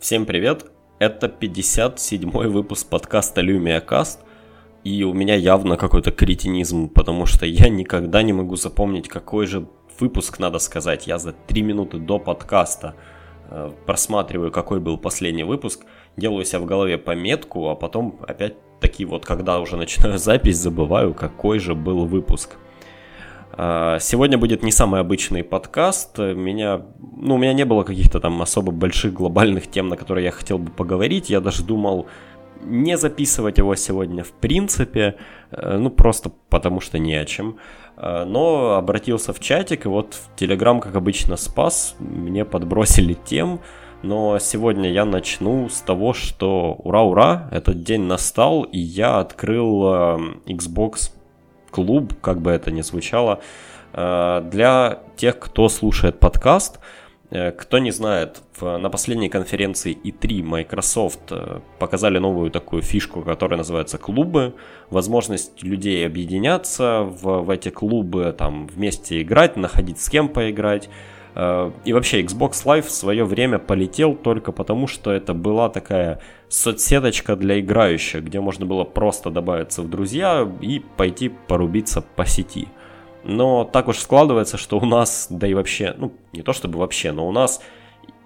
Всем привет! Это 57-й выпуск подкаста Lumia Cast, и у меня явно какой-то кретинизм, потому что я никогда не могу запомнить, какой же выпуск надо сказать. Я за 3 минуты до подкаста э, просматриваю, какой был последний выпуск, делаю себе в голове пометку, а потом опять таки вот, когда уже начинаю запись, забываю, какой же был выпуск – сегодня будет не самый обычный подкаст. Меня, ну, у меня не было каких-то там особо больших глобальных тем, на которые я хотел бы поговорить. Я даже думал не записывать его сегодня в принципе, э, ну, просто потому что не о чем. Э, но обратился в чатик, и вот в Телеграм, как обычно, спас. Мне подбросили тем. Но сегодня я начну с того, что ура-ура, этот день настал, и я открыл э, Xbox клуб, как бы это ни звучало. Э, для тех, кто слушает подкаст, э, кто не знает, на последней конференции E3 Microsoft э, показали новую такую фишку, которая называется клубы. Возможность людей объединяться в, в эти клубы, там вместе играть, находить с кем поиграть. И вообще Xbox Live в свое время полетел только потому, что это была такая соцсеточка для играющих, где можно было просто добавиться в друзья и пойти порубиться по сети. Но так уж складывается, что у нас, да и вообще, ну не то чтобы вообще, но у нас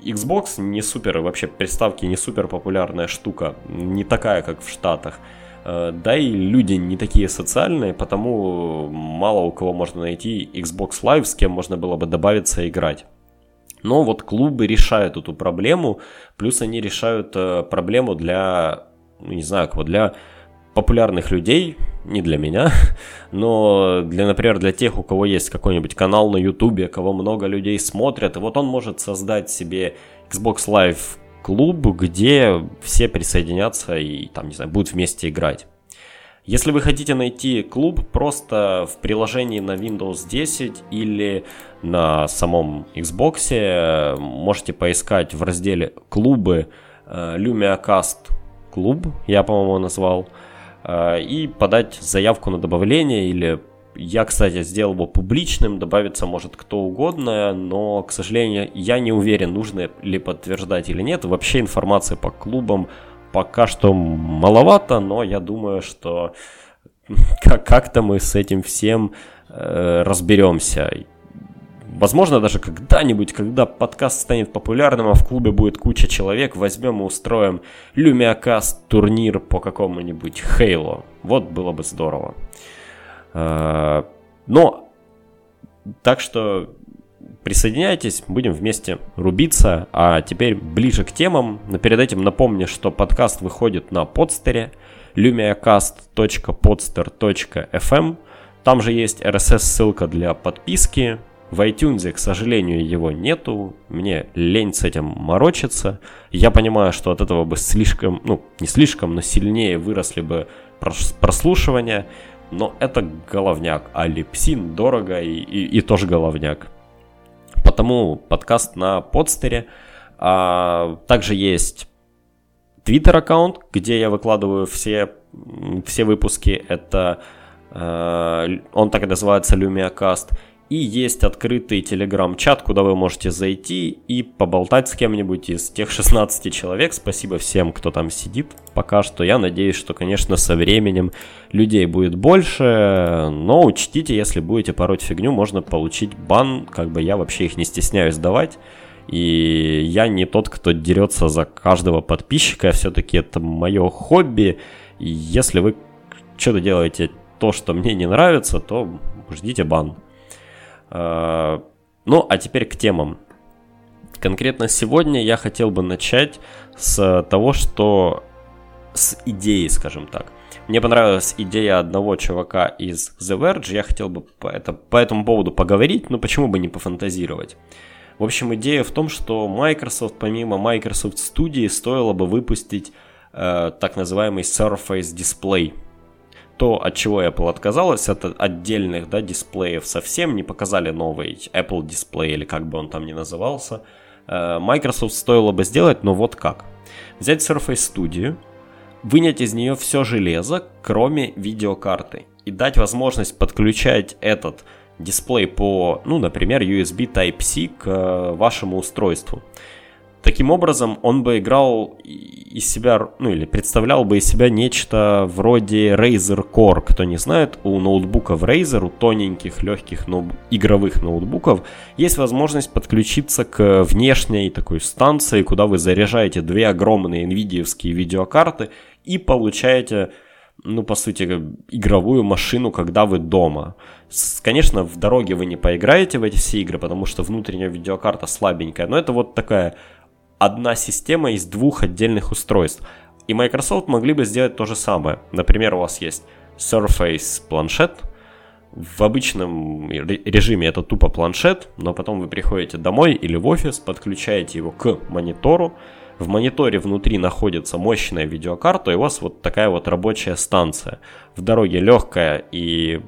Xbox не супер, вообще приставки не супер популярная штука, не такая, как в Штатах. Э, да и люди не такие социальные, потому мало у кого можно найти Xbox Live, с кем можно было бы добавиться и играть. Но вот клубы решают эту проблему, плюс они решают э, проблему для, ну, не знаю, кого, для популярных людей, не для меня, но для, например, для тех, у кого есть какой-нибудь канал на YouTube, кого много людей смотрят, и вот он может создать себе Xbox Live клуб, где все присоединятся и там, не знаю, будут вместе играть. Если вы хотите найти клуб, просто в приложении на Windows 10 или на самом Xbox можете поискать в разделе «Клубы» э, LumiaCast клуб, я, по-моему, назвал, э, и подать заявку на добавление или я, кстати, сделал его публичным, добавиться может кто угодно, но, к сожалению, я не уверен, нужно ли подтверждать или нет. Вообще информация по клубам пока что маловато, но я думаю, что как-то мы с этим всем э, разберемся. Возможно, даже когда-нибудь, когда подкаст станет популярным, а в клубе будет куча человек, возьмем и устроим Люмиакаст турнир по какому-нибудь Хейло. Вот было бы здорово. Э, но, так что Присоединяйтесь, будем вместе рубиться. А теперь ближе к темам. Но перед этим напомню, что подкаст выходит на подстере lumiacast.podster.fm. Там же есть RSS-ссылка для подписки. В iTunes, к сожалению, его нету. Мне лень с этим морочиться. Я понимаю, что от этого бы слишком, ну, не слишком, но сильнее выросли бы прослушивания. Но это головняк. А липсин дорого и, и, и тоже головняк. Потому подкаст на подстере. А, также есть Twitter аккаунт, где я выкладываю все, все выпуски. Это э, он так и называется LumiaCast. И есть открытый телеграм-чат, куда вы можете зайти и поболтать с кем-нибудь из тех 16 человек. Спасибо всем, кто там сидит пока что. Я надеюсь, что, конечно, со временем людей будет больше. Но учтите, если будете пороть фигню, можно получить бан. Как бы я вообще их не стесняюсь давать. И я не тот, кто дерется за каждого подписчика. Все-таки это мое хобби. И если вы что-то делаете то, что мне не нравится, то ждите бан. А, ну, а теперь к темам. Конкретно сегодня я хотел бы начать с того, что с идеи, скажем так. Мне понравилась идея одного чувака из The Verge, я хотел бы по, это, по этому поводу поговорить, но почему бы не пофантазировать. В общем, идея в том, что Microsoft, помимо Microsoft Studio, стоило бы выпустить э, так называемый Surface Display – то, от чего Apple отказалась, это отдельных да, дисплеев совсем не показали новый Apple дисплей или как бы он там ни назывался. Э, Microsoft стоило бы сделать, но вот как. Взять Surface Studio, вынять из нее все железо, кроме видеокарты, и дать возможность подключать этот дисплей по, ну, например, USB Type-C к э, вашему устройству. Таким образом, он бы играл из себя, ну или представлял бы из себя нечто вроде Razer Core. Кто не знает, у ноутбуков Razer, у тоненьких, легких ноут... игровых ноутбуков, есть возможность подключиться к внешней такой станции, куда вы заряжаете две огромные nvidia видеокарты и получаете ну, по сути, игровую машину, когда вы дома. Конечно, в дороге вы не поиграете в эти все игры, потому что внутренняя видеокарта слабенькая, но это вот такая одна система из двух отдельных устройств. И Microsoft могли бы сделать то же самое. Например, у вас есть Surface планшет. В обычном режиме это тупо планшет, но потом вы приходите домой или в офис, подключаете его к монитору. В мониторе внутри находится мощная видеокарта, и у вас вот такая вот рабочая станция. В дороге легкая и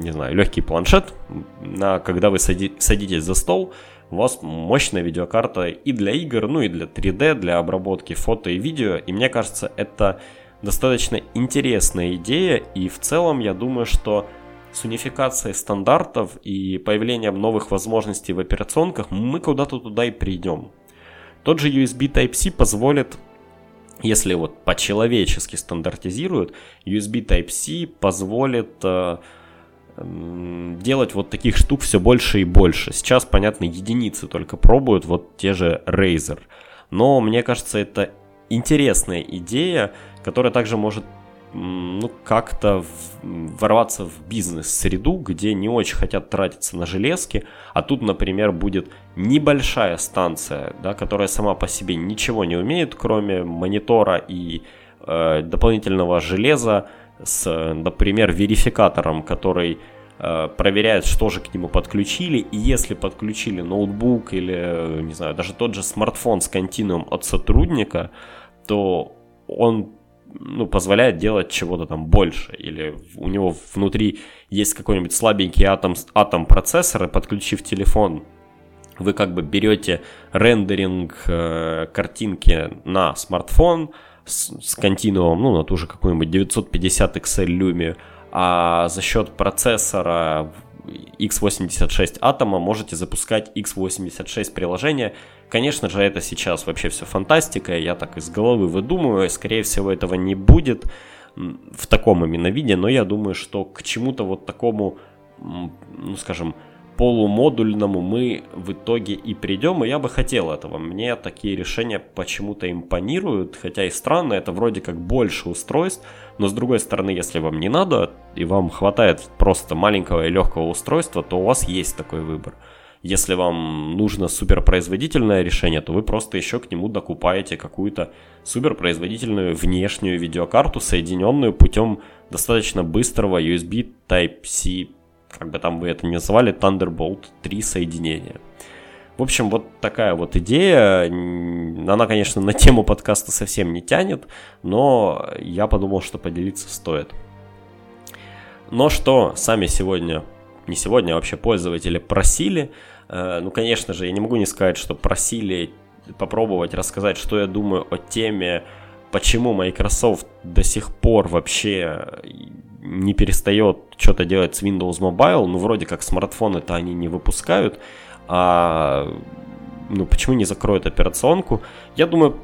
не знаю, легкий планшет, на, когда вы сади, садитесь за стол, у вас мощная видеокарта и для игр, ну и для 3D, для обработки фото и видео. И мне кажется, это достаточно интересная идея. И в целом я думаю, что с унификацией стандартов и появлением новых возможностей в операционках мы куда-то туда и придем. Тот же USB Type-C позволит если вот по-человечески стандартизируют, USB Type-C позволит э, делать вот таких штук все больше и больше. Сейчас, понятно, единицы только пробуют, вот те же Razer. Но мне кажется, это интересная идея, которая также может ну, как-то ворваться в бизнес-среду, где не очень хотят тратиться на железки, а тут, например, будет небольшая станция, да, которая сама по себе ничего не умеет, кроме монитора и э, дополнительного железа, с, например, верификатором, который э, проверяет, что же к нему подключили, и если подключили ноутбук или, не знаю, даже тот же смартфон с континуум от сотрудника, то он ну, позволяет делать чего-то там больше, или у него внутри есть какой-нибудь слабенький атом, атом процессора, подключив телефон, вы как бы берете рендеринг э, картинки на смартфон, с, с континуумом, ну, на ту же какую-нибудь 950 XL Lumia, а за счет процессора x86 атома можете запускать x86 приложение. Конечно же, это сейчас вообще все фантастика, я так из головы выдумываю, скорее всего, этого не будет в таком именно виде, но я думаю, что к чему-то вот такому, ну, скажем, полумодульному мы в итоге и придем, и я бы хотел этого. Мне такие решения почему-то импонируют, хотя и странно, это вроде как больше устройств, но с другой стороны, если вам не надо, и вам хватает просто маленького и легкого устройства, то у вас есть такой выбор. Если вам нужно суперпроизводительное решение, то вы просто еще к нему докупаете какую-то суперпроизводительную внешнюю видеокарту, соединенную путем достаточно быстрого USB Type-C как бы там вы это ни называли, Thunderbolt 3 соединения. В общем, вот такая вот идея. Она, конечно, на тему подкаста совсем не тянет, но я подумал, что поделиться стоит. Но что сами сегодня, не сегодня, а вообще пользователи просили, э, ну, конечно же, я не могу не сказать, что просили попробовать рассказать, что я думаю о теме, почему Microsoft до сих пор вообще не перестает что-то делать с Windows Mobile, ну, вроде как смартфоны-то они не выпускают, а ну, почему не закроют операционку? Я думаю,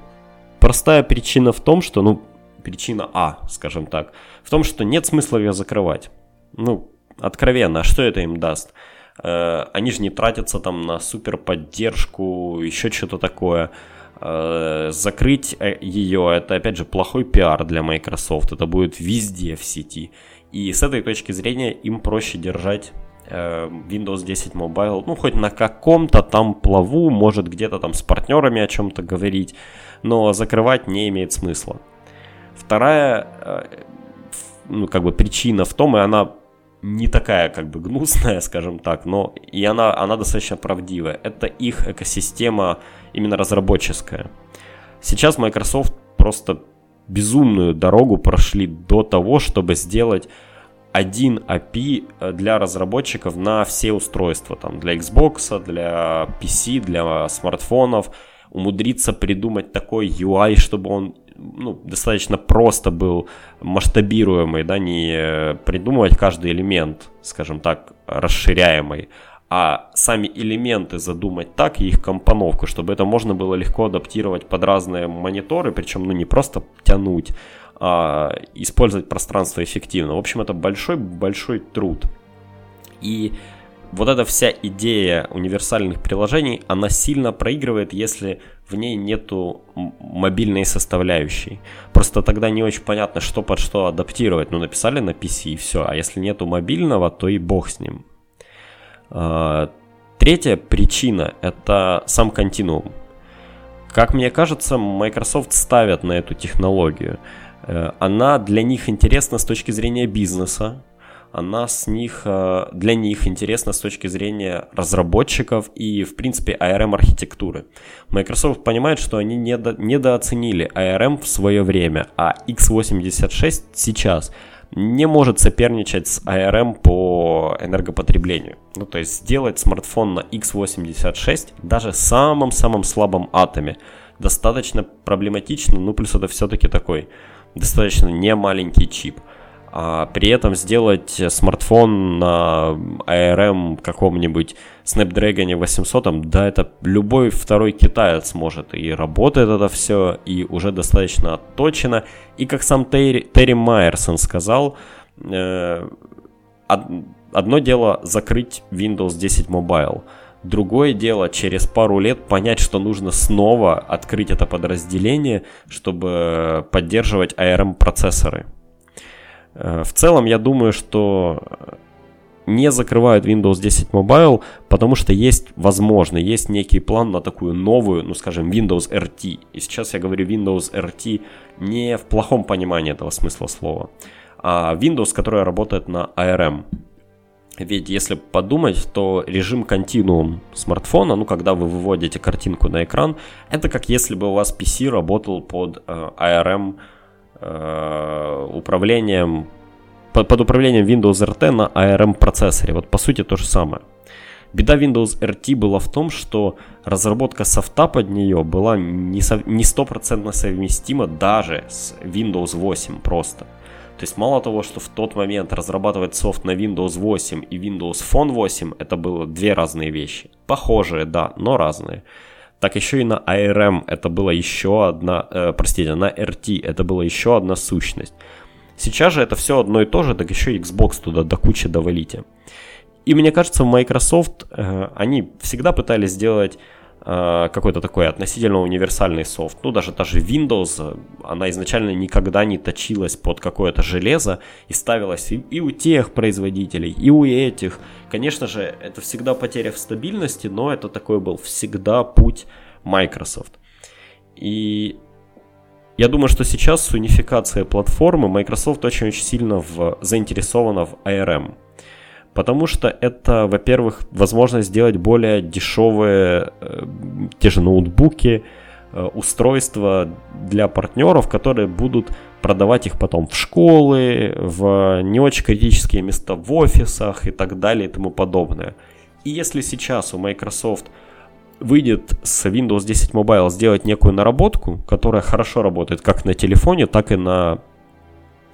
простая причина в том, что, ну, причина А, скажем так, в том, что нет смысла ее закрывать. Ну, откровенно, а что это им даст? Э, они же не тратятся там на супер поддержку, еще что-то такое. Э, закрыть э, ее, это опять же плохой пиар для Microsoft, это будет везде в сети. И с этой точки зрения им проще держать э, Windows 10 Mobile, ну, хоть на каком-то там плаву, может где-то там с партнерами о чем-то говорить, но закрывать не имеет смысла. Вторая, ну, как бы причина в том, и она не такая как бы гнусная, скажем так, но и она, она достаточно правдивая. Это их экосистема именно разработческая. Сейчас Microsoft просто безумную дорогу прошли до того, чтобы сделать один API э, для разработчиков на все устройства, там, для Xbox, для PC, для смартфонов, умудриться придумать такой UI, чтобы он ну, достаточно просто был масштабируемый, да, не придумывать каждый элемент, скажем так, расширяемый, а сами элементы задумать так и их компоновку, чтобы это можно было легко адаптировать под разные мониторы, причем ну не просто тянуть, а использовать пространство эффективно. В общем, это большой-большой труд. И вот эта вся идея универсальных приложений, она сильно проигрывает, если в ней нету мобильной составляющей. Просто тогда не очень понятно, что под что адаптировать. Ну, написали на PC и все. А если нету мобильного, то и бог с ним. А, третья причина – это сам континуум. Как мне кажется, Microsoft ставят на эту технологию. Э, она для них интересна с точки зрения бизнеса, она с них, э, для них интересна с точки зрения разработчиков и, в принципе, ARM-архитектуры. Microsoft понимает, что они недо, недооценили ARM в свое время, а x86 сейчас – не может соперничать с ARM по энергопотреблению. Ну, то есть сделать смартфон на x86 даже самом-самом слабом атоме достаточно проблематично, ну, плюс это все-таки такой достаточно не маленький чип – а при этом сделать смартфон на ARM каком-нибудь Snapdragon 800, да, это любой второй китаец может. И работает это все, и уже достаточно отточено. И как сам Терри, Терри Майерсон сказал, э, одно дело закрыть Windows 10 Mobile, Другое дело, через пару лет понять, что нужно снова открыть это подразделение, чтобы поддерживать ARM-процессоры. Э, в целом, я думаю, что не закрывают Windows 10 Mobile, потому что есть, возможно, есть некий план на такую новую, ну, скажем, Windows RT. И сейчас я говорю Windows RT не в плохом понимании этого смысла слова, а Windows, которая работает на ARM. Ведь если подумать, то режим континуум смартфона, ну, когда вы выводите картинку на экран, это как если бы у вас PC работал под э, ARM Э, управлением, под, под управлением Windows RT на ARM процессоре. Вот по сути то же самое. Беда Windows RT была в том, что разработка софта под нее была не, стопроцентно совместима даже с Windows 8 просто. То есть мало того, что в тот момент разрабатывать софт на Windows 8 и Windows Phone 8 это было две разные вещи. Похожие, да, но разные так еще и на ARM это была еще одна, э, простите, на RT это была еще одна сущность. Сейчас же это все одно и то же, так еще и Xbox туда до кучи довалите. И мне кажется, Microsoft э, они всегда пытались сделать какой-то такой относительно универсальный софт. Ну, даже та же Windows, она изначально никогда не точилась под какое-то железо и ставилась и, и у тех производителей, и у этих. Конечно же, это всегда потеря в стабильности, но это такой был всегда путь Microsoft. И я думаю, что сейчас с унификацией платформы Microsoft очень-очень сильно в, заинтересована в ARM. Потому что это, во-первых, возможность сделать более дешевые э, те же ноутбуки, э, устройства для партнеров, которые будут продавать их потом в школы, в не очень критические места в офисах и так далее и тому подобное. И если сейчас у Microsoft выйдет с Windows 10 Mobile сделать некую наработку, которая хорошо работает как на телефоне, так и на,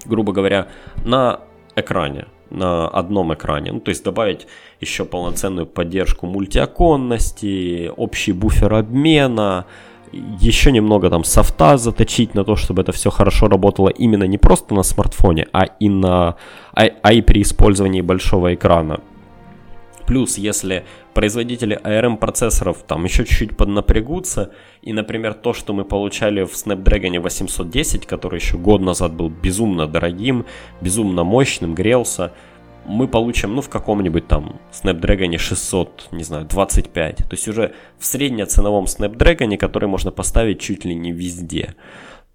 грубо говоря, на экране, на одном экране. Ну, то есть добавить еще полноценную поддержку мультиоконности, общий буфер обмена, еще немного там софта заточить на то, чтобы это все хорошо работало именно не просто на смартфоне, а и, на, а, а и при использовании большого экрана. Плюс, если производители ARM процессоров там еще чуть-чуть поднапрягутся, и, например, то, что мы получали в Snapdragon 810, который еще год назад был безумно дорогим, безумно мощным, грелся, мы получим, ну, в каком-нибудь там Snapdragon 600, не знаю, 25. То есть уже в среднеценовом Snapdragon, который можно поставить чуть ли не везде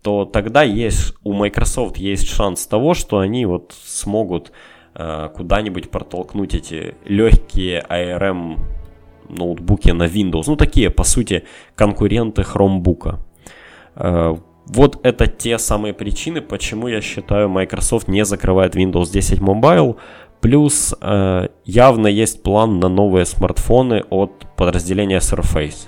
то тогда есть у Microsoft есть шанс того, что они вот смогут куда-нибудь протолкнуть эти легкие ARM ноутбуки на Windows. Ну, такие, по сути, конкуренты Chromebook. Э, вот это те самые причины, почему я считаю, Microsoft не закрывает Windows 10 Mobile. Плюс э, явно есть план на новые смартфоны от подразделения Surface.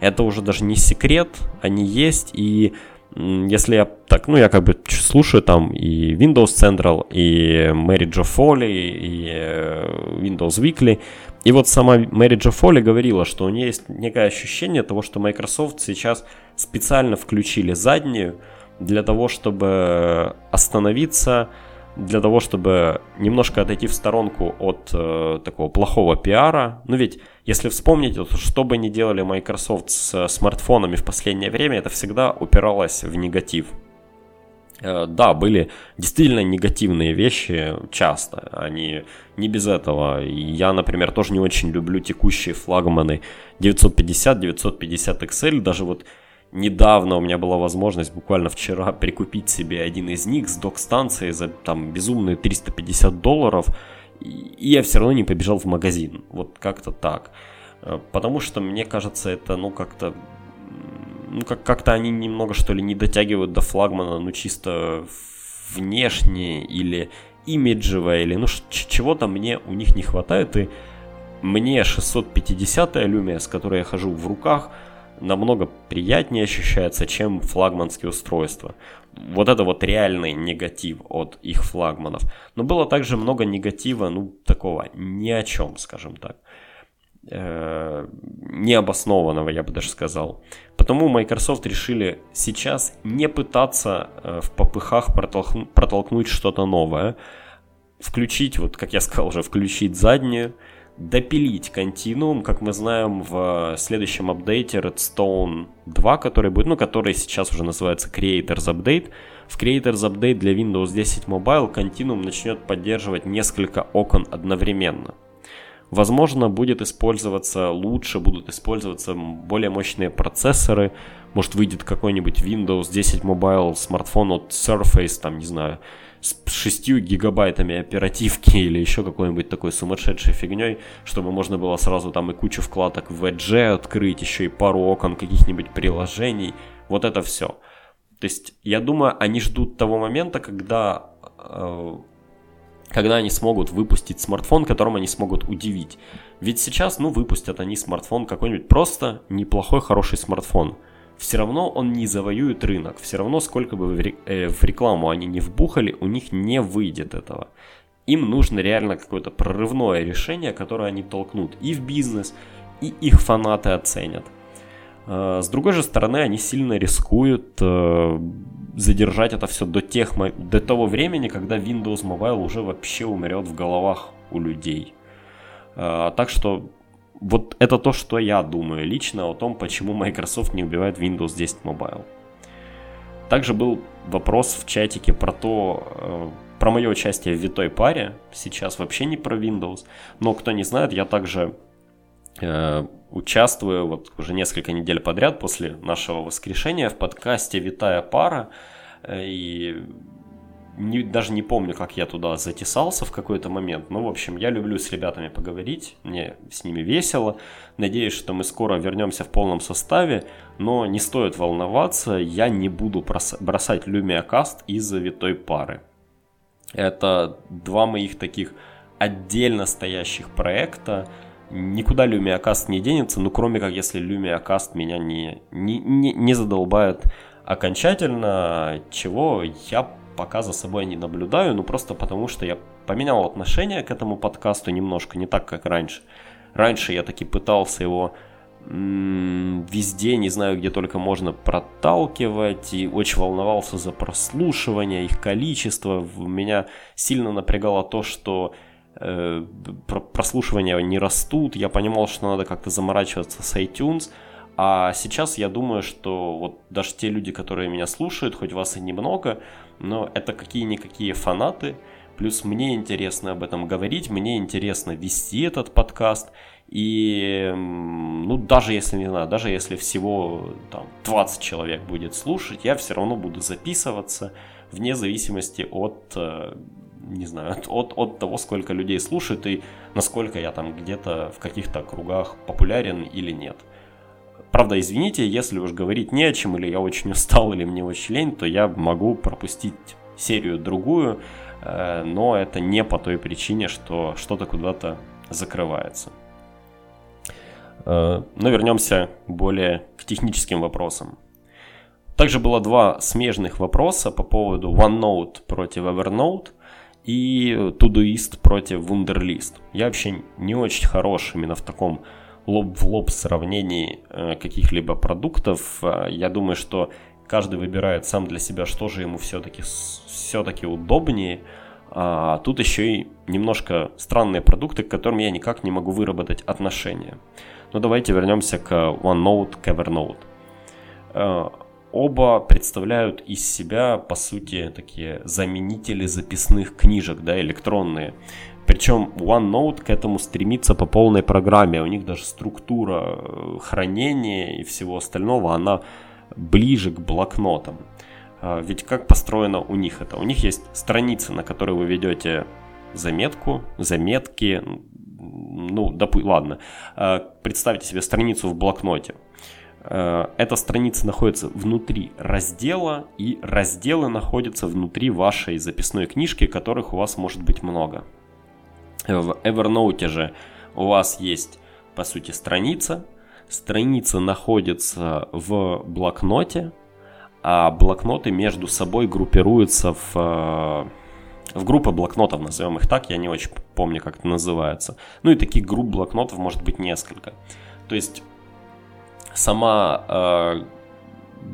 Это уже даже не секрет, они есть, и если я так, ну, я как бы слушаю там и Windows Central, и Mary Jo Foley, и э, Windows Weekly, И вот сама Мэри Джо Фолли говорила, что у нее есть некое ощущение того, что Microsoft сейчас специально включили заднюю для того, чтобы остановиться, для того, чтобы немножко отойти в сторонку от э, такого плохого пиара. Ну ведь, если вспомнить, то что бы ни делали Microsoft с смартфонами в последнее время, это всегда упиралось в негатив. Э, да, были действительно негативные вещи часто, они не без этого. Я, например, тоже не очень люблю текущие флагманы 950, 950 XL, даже вот недавно у меня была возможность буквально вчера прикупить себе один из них с док-станцией за там безумные 350 долларов, и я все равно не побежал в магазин. Вот как-то так. Э, потому что мне кажется, это ну как-то ну, как- как-то они немного, что ли, не дотягивают до флагмана, ну, чисто внешне или имиджево, или, ну, чего-то мне у них не хватает, и мне 650 Lumia, с которой я хожу в руках, намного приятнее ощущается, чем флагманские устройства. Вот это вот реальный негатив от их флагманов. Но было также много негатива, ну, такого ни о чем, скажем так. Э, необоснованного, я бы даже сказал. Потому Microsoft решили сейчас не пытаться э, в попыхах протолкнуть, протолкнуть что-то новое, включить, вот как я сказал уже, включить заднюю, допилить континуум, как мы знаем, в следующем апдейте Redstone 2, который будет, ну, который сейчас уже называется Creators Update. В Creators Update для Windows 10 Mobile Continuum начнет поддерживать несколько окон одновременно. Возможно, будет использоваться лучше, будут использоваться более мощные процессоры. Может, выйдет какой-нибудь Windows 10 Mobile смартфон от Surface, там, не знаю, с 6 гигабайтами оперативки или еще какой-нибудь такой сумасшедшей фигней, чтобы можно было сразу там и кучу вкладок в Edge открыть, еще и пару окон каких-нибудь приложений. Вот это все. То есть, я думаю, они ждут того момента, когда э, когда они смогут выпустить смартфон, которым они смогут удивить. Ведь сейчас, ну, выпустят они смартфон какой-нибудь просто неплохой, хороший смартфон. Все равно он не завоюет рынок, все равно сколько бы э, в рекламу они не вбухали, у них не выйдет этого. Им нужно реально какое-то прорывное решение, которое они толкнут и в бизнес, и их фанаты оценят. Э, с другой же стороны, они сильно рискуют э, задержать это все до, тех, до того времени, когда Windows Mobile уже вообще умрет в головах у людей. Так что вот это то, что я думаю лично о том, почему Microsoft не убивает Windows 10 Mobile. Также был вопрос в чатике про то, про мое участие в витой паре. Сейчас вообще не про Windows. Но кто не знает, я также Э, участвую вот уже несколько недель подряд после нашего воскрешения в подкасте «Витая пара». Э, и не, даже не помню, как я туда затесался в какой-то момент. Но, в общем, я люблю с ребятами поговорить, мне с ними весело. Надеюсь, что мы скоро вернемся в полном составе, но не стоит волноваться, я не буду бросать LumiaCast из-за витой пары. Это два моих таких отдельно стоящих проекта, никуда LumiaCast не денется, ну кроме как если LumiaCast меня не, не, не, не задолбает окончательно, чего я пока за собой не наблюдаю, ну просто потому что я поменял отношение к этому подкасту немножко, не так как раньше. Раньше я таки пытался его везде, не знаю, где только можно проталкивать, и очень волновался за прослушивание, их количество. Меня сильно напрягало то, что Э, прослушивания не растут, я понимал, что надо как-то заморачиваться с iTunes, а сейчас я думаю, что вот даже те люди, которые меня слушают, хоть вас и немного, но это какие-никакие фанаты, плюс мне интересно об этом говорить, мне интересно вести этот подкаст, и, ну, даже если, не знаю, даже если всего там 20 человек будет слушать, я все равно буду записываться, вне зависимости от э, не знаю, от, от того, сколько людей слушает и насколько я там где-то в каких-то кругах популярен или нет. Правда, извините, если уж говорить не о чем, или я очень устал, или мне очень лень, то я могу пропустить серию другую, э, но это не по той причине, что что-то куда-то закрывается. Э, но вернемся более к техническим вопросам. Также было два смежных вопроса по поводу OneNote против Evernote – и Todoist против Wunderlist. Я вообще не очень хорош именно в таком лоб в лоб сравнении э, каких-либо продуктов. Э, я думаю, что каждый выбирает сам для себя, что же ему все-таки все-таки удобнее. А тут еще и немножко странные продукты, к которым я никак не могу выработать отношения. Но давайте вернемся к OneNote, к Evernote. Э, оба представляют из себя, по сути, такие заменители записных книжек, да, электронные. Причем OneNote к этому стремится по полной программе. У них даже структура э, хранения и всего остального, она ближе к блокнотам. А, ведь как построено у них это? У них есть страница, на которой вы ведете заметку, заметки, ну, допу- ладно, а, представьте себе страницу в блокноте. А, эта страница находится внутри раздела, и разделы находятся внутри вашей записной книжки, которых у вас может быть много. В Evernote же у вас есть, по сути, страница. Страница находится в блокноте, а блокноты между собой группируются в, э, в группы блокнотов, назовем их так, я не очень помню, как это называется. Ну и таких групп блокнотов может быть несколько. То есть сама э,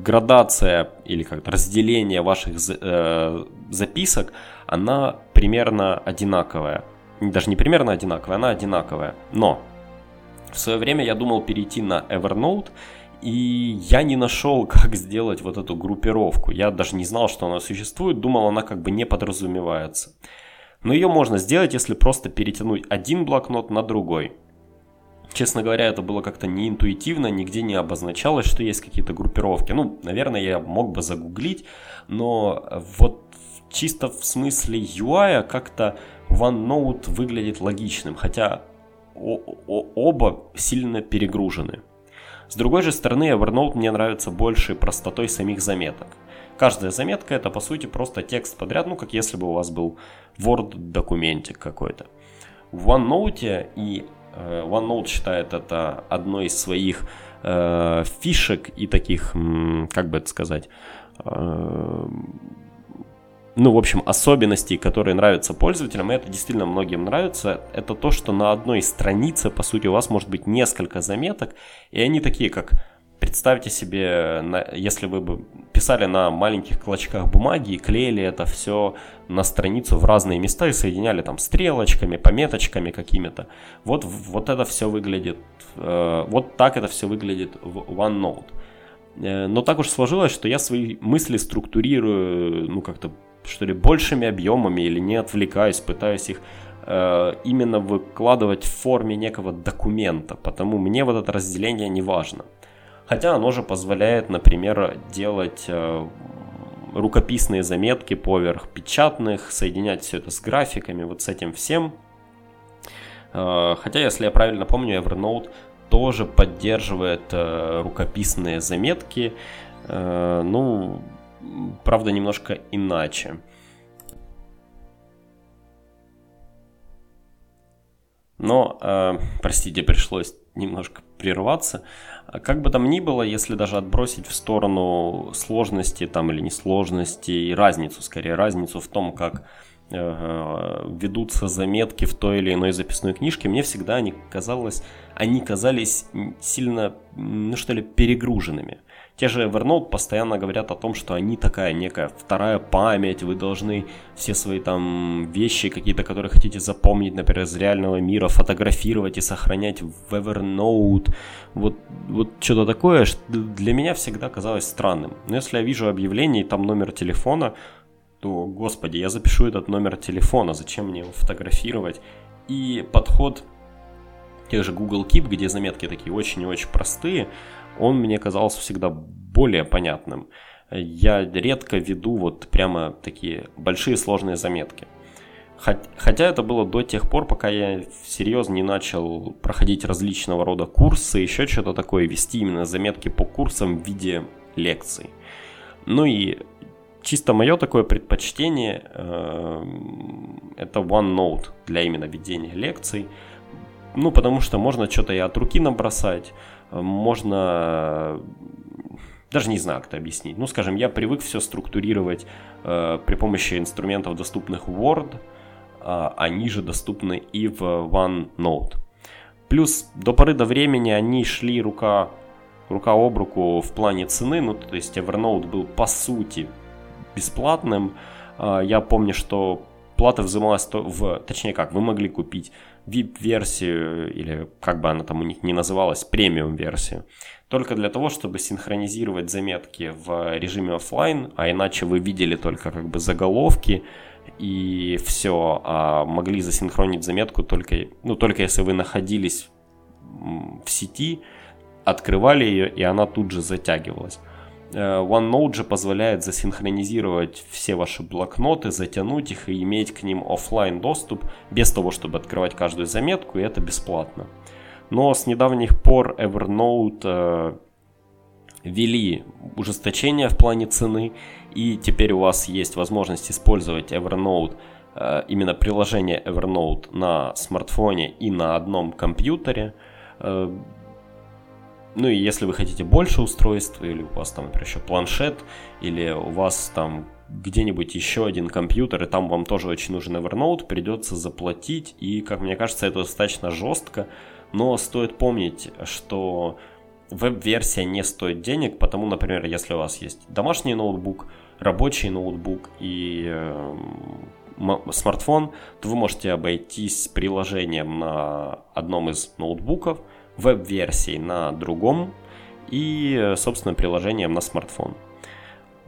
градация или как разделение ваших э, записок, она примерно одинаковая даже не примерно одинаковая, она одинаковая. Но в свое время я думал перейти на Evernote, и я не нашел, как сделать вот эту группировку. Я даже не знал, что она существует, думал, она как бы не подразумевается. Но ее можно сделать, если просто перетянуть один блокнот на другой. Честно говоря, это было как-то неинтуитивно, нигде не обозначалось, что есть какие-то группировки. Ну, наверное, я мог бы загуглить, но вот чисто в смысле UI как-то OneNote выглядит логичным, хотя оба сильно перегружены. С другой же стороны, Evernote мне нравится больше простотой самих заметок. Каждая заметка это по сути просто текст подряд, ну как если бы у вас был Word документик какой-то. В OneNote и э, OneNote считает это одной из своих э, фишек и таких, как бы это сказать, э, ну, в общем, особенностей, которые нравятся пользователям, и это действительно многим нравится, это то, что на одной странице, по сути, у вас может быть несколько заметок, и они такие, как Представьте себе, если вы бы писали на маленьких клочках бумаги и клеили это все на страницу в разные места и соединяли там стрелочками, пометочками какими-то. Вот, вот это все выглядит, э, вот так это все выглядит в OneNote. Э, но так уж сложилось, что я свои мысли структурирую, ну как-то что ли, большими объемами или не отвлекаюсь, пытаюсь их э, именно выкладывать в форме некого документа, потому мне вот это разделение не важно. Хотя оно же позволяет, например, делать э, рукописные заметки поверх печатных, соединять все это с графиками, вот с этим всем. Э, хотя, если я правильно помню, Evernote тоже поддерживает э, рукописные заметки. Э, ну, правда, немножко иначе. Но, э, простите, пришлось немножко прерваться. Как бы там ни было, если даже отбросить в сторону сложности там или несложности и разницу, скорее разницу в том, как э, ведутся заметки в той или иной записной книжке, мне всегда они казалось, они казались сильно, ну что ли, перегруженными. Те же Evernote постоянно говорят о том, что они такая некая вторая память, вы должны все свои там вещи какие-то, которые хотите запомнить, например, из реального мира, фотографировать и сохранять в Evernote. Вот, вот что-то такое что для меня всегда казалось странным. Но если я вижу объявление и там номер телефона, то, господи, я запишу этот номер телефона, зачем мне его фотографировать? И подход тех же Google Keep, где заметки такие очень и очень простые, он мне казался всегда более понятным. Я редко веду вот прямо такие большие сложные заметки. Хотя это было до тех пор, пока я серьезно не начал проходить различного рода курсы, еще что-то такое, вести именно заметки по курсам в виде лекций. Ну и чисто мое такое предпочтение э, это OneNote для именно ведения лекций. Ну, потому что можно что-то и от руки набросать, можно даже не знаю, как это объяснить. Ну, скажем, я привык все структурировать э, при помощи инструментов, доступных в Word, а они же доступны и в OneNote. Плюс до поры до времени они шли рука, рука об руку в плане цены, ну то есть Evernote был по сути бесплатным. А, я помню, что плата взималась в, точнее как, вы могли купить VIP-версию или как бы она там у них не называлась, премиум-версию, только для того, чтобы синхронизировать заметки в режиме офлайн, а иначе вы видели только как бы заголовки и все, а могли засинхронить заметку только, ну, только если вы находились в сети, открывали ее, и она тут же затягивалась. Э, OneNote же позволяет засинхронизировать все ваши блокноты, затянуть их и иметь к ним офлайн доступ без того, чтобы открывать каждую заметку, и это бесплатно. Но с недавних пор Evernote э, ввели ужесточение в плане цены, и теперь у вас есть возможность использовать Evernote, э, именно приложение Evernote на смартфоне и на одном компьютере. Ну и если вы хотите больше устройств, или у вас там, например, еще планшет, или у вас там где-нибудь еще один компьютер, и там вам тоже очень нужен Evernote, придется заплатить, и, как мне кажется, это достаточно жестко, но стоит помнить, что веб-версия не стоит денег, потому, например, если у вас есть домашний ноутбук, рабочий ноутбук и э, смартфон, то вы можете обойтись приложением на одном из ноутбуков, веб-версией на другом и, собственно, приложением на смартфон.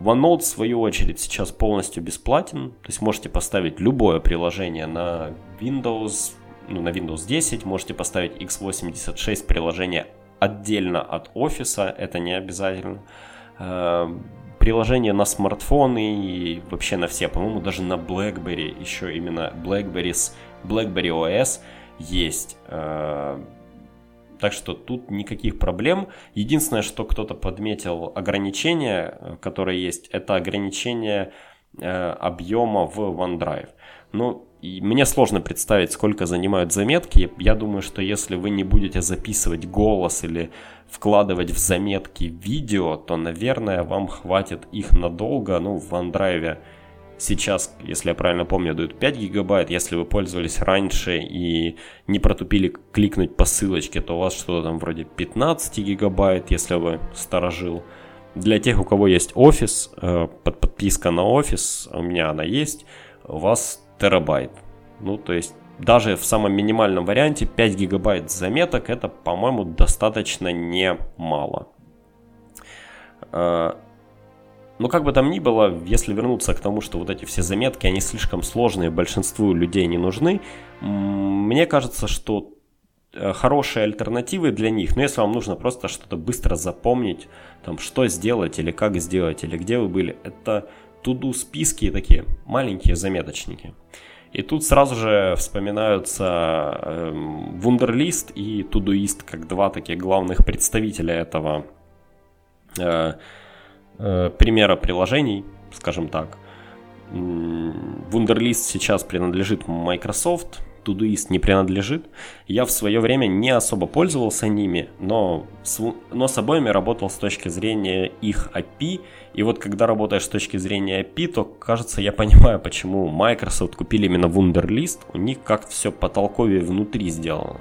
OneNote, в свою очередь, сейчас полностью бесплатен, то есть можете поставить любое приложение на Windows, ну, на Windows 10, можете поставить x86 приложение отдельно от офиса, это не обязательно. Э, приложение на смартфоны и вообще на все, по-моему, даже на BlackBerry, еще именно BlackBerry с BlackBerry OS есть. Э, так что тут никаких проблем. Единственное, что кто-то подметил ограничение, э, которое есть, это ограничение объема в OneDrive. Ну, и мне сложно представить, сколько занимают заметки. Я думаю, что если вы не будете записывать голос или вкладывать в заметки видео, то, наверное, вам хватит их надолго. Ну, в OneDrive сейчас, если я правильно помню, дают 5 гигабайт. Если вы пользовались раньше и не протупили кликнуть по ссылочке, то у вас что-то там вроде 15 гигабайт, если вы сторожил. Для тех, у кого есть офис, э, под подписка на офис, у меня она есть, у вас терабайт. Ну, то есть даже в самом минимальном варианте 5 гигабайт заметок это, по-моему, достаточно немало. Но ну, как бы там ни было, если вернуться к тому, что вот эти все заметки, они слишком сложные, большинству людей не нужны, мне кажется, что э, хорошие альтернативы для них, но если вам нужно просто что-то быстро запомнить, там, что сделать или как сделать, или где вы были, это туду списки такие маленькие заметочники. И тут сразу же вспоминаются э, Wunderlist и Todoist как два таких главных представителя этого э, э, примера приложений, скажем так. Wunderlist сейчас принадлежит Microsoft, Todoist не принадлежит. Я в свое время не особо пользовался ними, но с, но с обоими работал с точки зрения их API. И вот когда работаешь с точки зрения API, то, кажется, я понимаю, почему Microsoft купили именно Wunderlist. У них как все потолковее внутри сделано.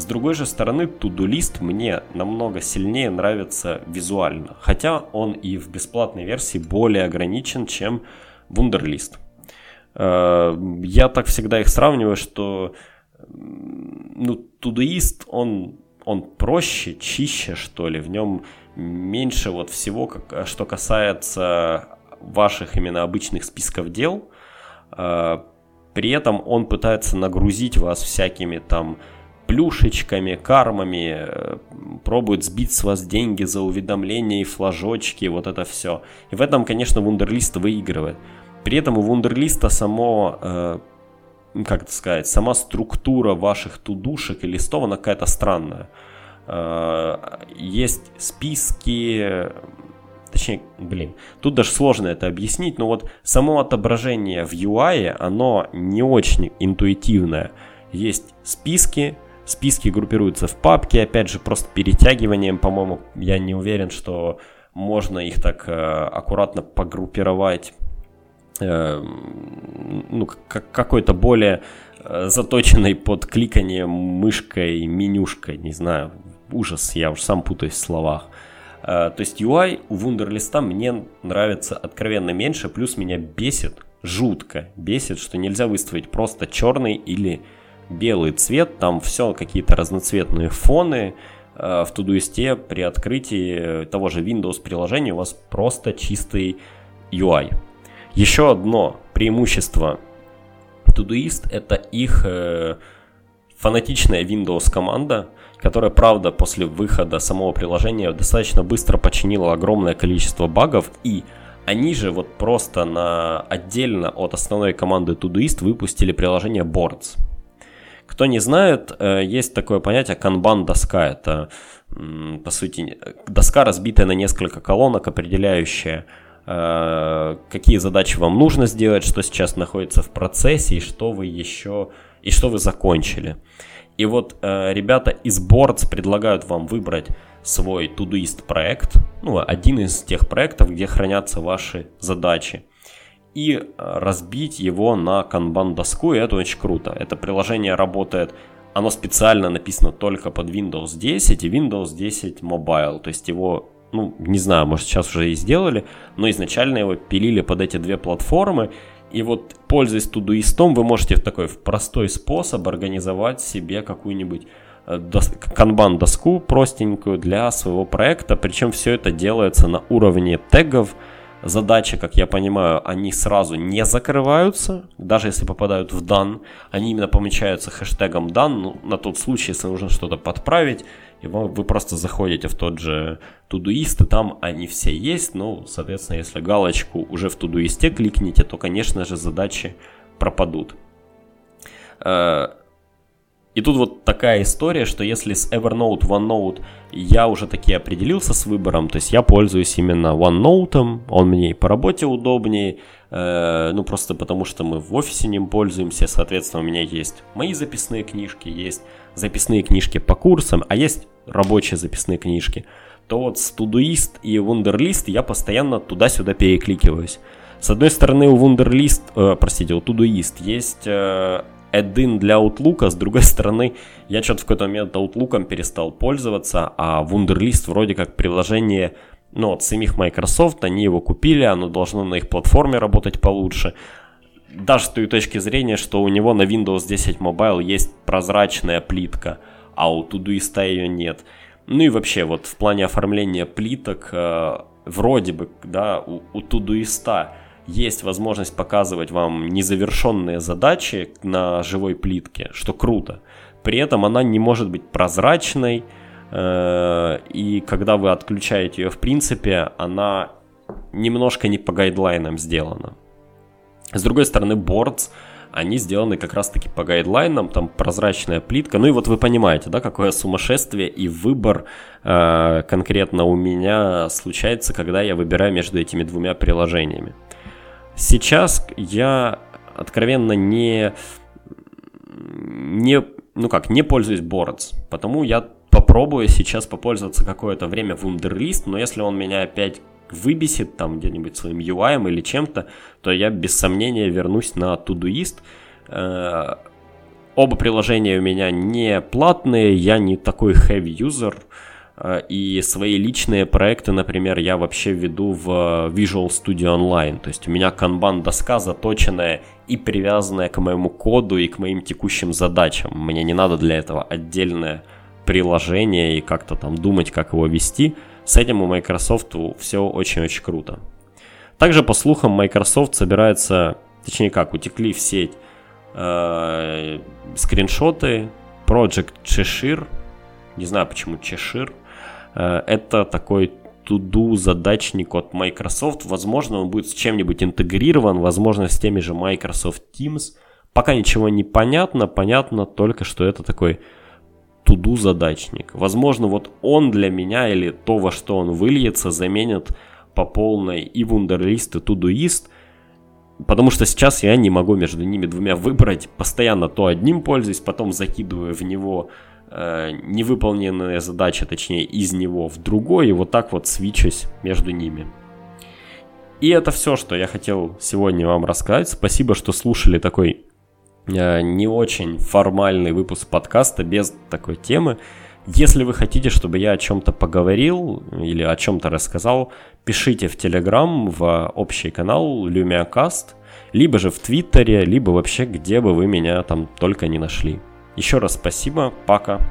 С другой же стороны, Todoist мне намного сильнее нравится визуально, хотя он и в бесплатной версии более ограничен, чем Wunderlist. Э, я так всегда их сравниваю, что ну, тудуист, он, он проще, чище, что ли, в нем меньше вот всего, как, что касается ваших именно обычных списков дел. Э, при этом он пытается нагрузить вас всякими там плюшечками, кармами, э, пробует сбить с вас деньги за уведомления и флажочки, вот это все. И в этом, конечно, Вундерлист выигрывает. При этом у Вундерлиста само, э, как это сказать, сама структура ваших тудушек и листов, она какая-то странная. Э, есть списки, точнее, блин, тут даже сложно это объяснить, но вот само отображение в UI, оно не очень интуитивное. Есть списки, списки группируются в папки, опять же, просто перетягиванием, по-моему, я не уверен, что можно их так э, аккуратно погруппировать э, ну, какой-то более э, заточенной под кликание мышкой, менюшкой, не знаю, ужас, я уж сам путаюсь в словах. Э, то есть UI у Wunderlist мне нравится откровенно меньше, плюс меня бесит, жутко бесит, что нельзя выставить просто черный или белый цвет, там все какие-то разноцветные фоны, э, в Todoist при открытии того же Windows приложения у вас просто чистый UI. Еще одно преимущество Todoist это их э, фанатичная Windows команда, которая, правда, после выхода самого приложения достаточно быстро починила огромное количество багов и они же вот просто на отдельно от основной команды Todoist выпустили приложение Boards. Кто не знает, э, есть такое понятие канбан-доска. Это, по сути, доска, разбитая на несколько колонок, определяющая, э, какие задачи вам нужно сделать, что сейчас находится в процессе и что вы еще и что вы закончили. И вот э, ребята из Boards предлагают вам выбрать свой Todoist проект, ну, один из тех проектов, где хранятся ваши задачи и э, разбить его на канбан доску, и это очень круто. Это приложение работает, оно специально написано только под Windows 10 и Windows 10 Mobile, то есть его, ну, не знаю, может сейчас уже и сделали, но изначально его пилили под эти две платформы, и вот, пользуясь Todoist, вы можете в такой в простой способ организовать себе какую-нибудь э, канбан-доску простенькую для своего проекта, причем все это делается на уровне тегов, задачи, как я понимаю, они сразу не закрываются, даже если попадают в дан, они именно помечаются хэштегом дан, ну, на тот случай, если нужно что-то подправить, и вы, вы просто заходите в тот же Todoist, и там они все есть, ну, соответственно, если галочку уже в Todoist кликните, то, конечно же, задачи пропадут. И тут вот такая история, что если с Evernote, OneNote я уже таки определился с выбором, то есть я пользуюсь именно OneNote, он мне и по работе удобнее, э, ну просто потому что мы в офисе ним пользуемся, соответственно у меня есть мои записные книжки, есть записные книжки по курсам, а есть рабочие записные книжки, то вот с Todoist и Wunderlist я постоянно туда-сюда перекликиваюсь. С одной стороны у Wunderlist, э, простите, у Todoist есть э, add для Outlook, а с другой стороны, я что-то в какой-то момент Outlook перестал пользоваться, а Wunderlist вроде как приложение, ну, от самих Microsoft, они его купили, оно должно на их платформе работать получше. Даже с той точки зрения, что у него на Windows 10 Mobile есть прозрачная плитка, а у Todoist ее нет. Ну и вообще, вот в плане оформления плиток, э, вроде бы, да, у, у Todoist есть возможность показывать вам незавершенные задачи на живой плитке, что круто. При этом она не может быть прозрачной, э, и когда вы отключаете ее в принципе, она немножко не по гайдлайнам сделана. С другой стороны, boards, они сделаны как раз-таки по гайдлайнам, там прозрачная плитка. Ну и вот вы понимаете, да, какое сумасшествие и выбор э, конкретно у меня случается, когда я выбираю между этими двумя приложениями. Сейчас я откровенно не, не, ну как, не пользуюсь Boards, потому я попробую сейчас попользоваться какое-то время в Wunderlist, но если он меня опять выбесит там где-нибудь своим UI или чем-то, то я без сомнения вернусь на Todoist. Э, оба приложения у меня не платные, я не такой heavy user, и свои личные проекты, например, я вообще веду в Visual Studio Online. То есть у меня канбан доска заточенная и привязанная к моему коду и к моим текущим задачам. Мне не надо для этого отдельное приложение и как-то там думать, как его вести. С этим у Microsoft все очень-очень круто. Также, по слухам, Microsoft собирается, точнее как, утекли в сеть э, скриншоты Project Cheshire. Не знаю, почему Cheshire. Э, это такой to-do задачник от Microsoft. Возможно, он будет с чем-нибудь интегрирован, возможно, с теми же Microsoft Teams. Пока ничего не понятно, понятно только, что это такой to-do задачник. Возможно, вот он для меня или то, во что он выльется, заменит по полной и Wunderlist, и Todoist, потому что сейчас я не могу между ними двумя выбрать. Постоянно то одним пользуюсь, потом закидываю в него э, невыполненные задачи, а, точнее, из него в другой, и вот так вот свичусь между ними. И это все, что я хотел сегодня вам рассказать. Спасибо, что слушали такой э, не очень формальный выпуск подкаста без такой темы. Если вы хотите, чтобы я о чем-то поговорил или о чем-то рассказал, пишите в Телеграм, в общий канал LumiaCast, либо же в Твиттере, либо вообще где бы вы меня там только не нашли. Еще раз спасибо, пока.